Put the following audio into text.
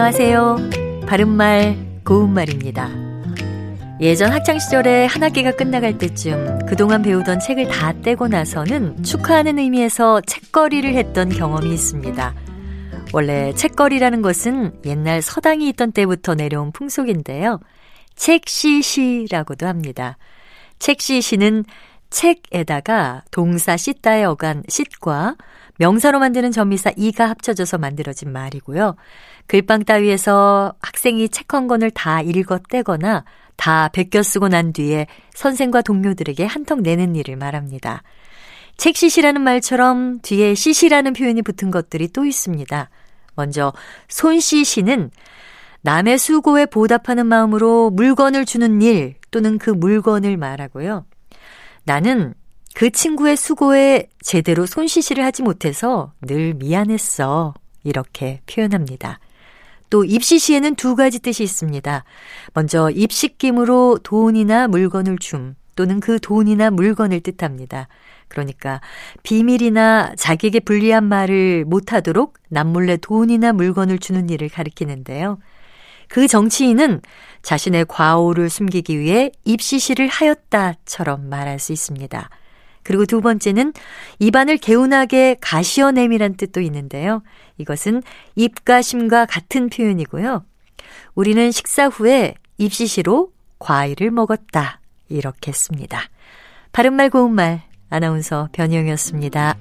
안녕하세요. 바른말, 고운말입니다. 예전 학창시절에 한 학기가 끝나갈 때쯤 그동안 배우던 책을 다 떼고 나서는 축하하는 의미에서 책거리를 했던 경험이 있습니다. 원래 책거리라는 것은 옛날 서당이 있던 때부터 내려온 풍속인데요. 책시시라고도 합니다. 책시시는 책에다가 동사 씻다의 어간 씻과 명사로 만드는 전미사 이가 합쳐져서 만들어진 말이고요. 글방 따위에서 학생이 책 한 권을 다 읽어 떼거나 다 베껴 쓰고 난 뒤에 선생과 동료들에게 한턱 내는 일을 말합니다. 책시시라는 말처럼 뒤에 시시라는 표현이 붙은 것들이 또 있습니다. 먼저 손시시는 남의 수고에 보답하는 마음으로 물건을 주는 일 또는 그 물건을 말하고요. 나는 그 친구의 수고에 제대로 손시시를 하지 못해서 늘 미안했어. 이렇게 표현합니다. 또 입시시에는 두 가지 뜻이 있습니다. 먼저 입식김으로 돈이나 물건을 줌 또는 그 돈이나 물건을 뜻합니다. 그러니까 비밀이나 자기에게 불리한 말을 못하도록 남몰래 돈이나 물건을 주는 일을 가리키는데요. 그 정치인은 자신의 과오를 숨기기 위해 입시시를 하였다처럼 말할 수 있습니다. 그리고 두 번째는 입안을 개운하게 가시어냄이란 뜻도 있는데요. 이것은 입과 심과 같은 표현이고요. 우리는 식사 후에 입시시로 과일을 먹었다. 이렇게 씁니다. 바른말 고운말 아나운서 변희영이었습니다.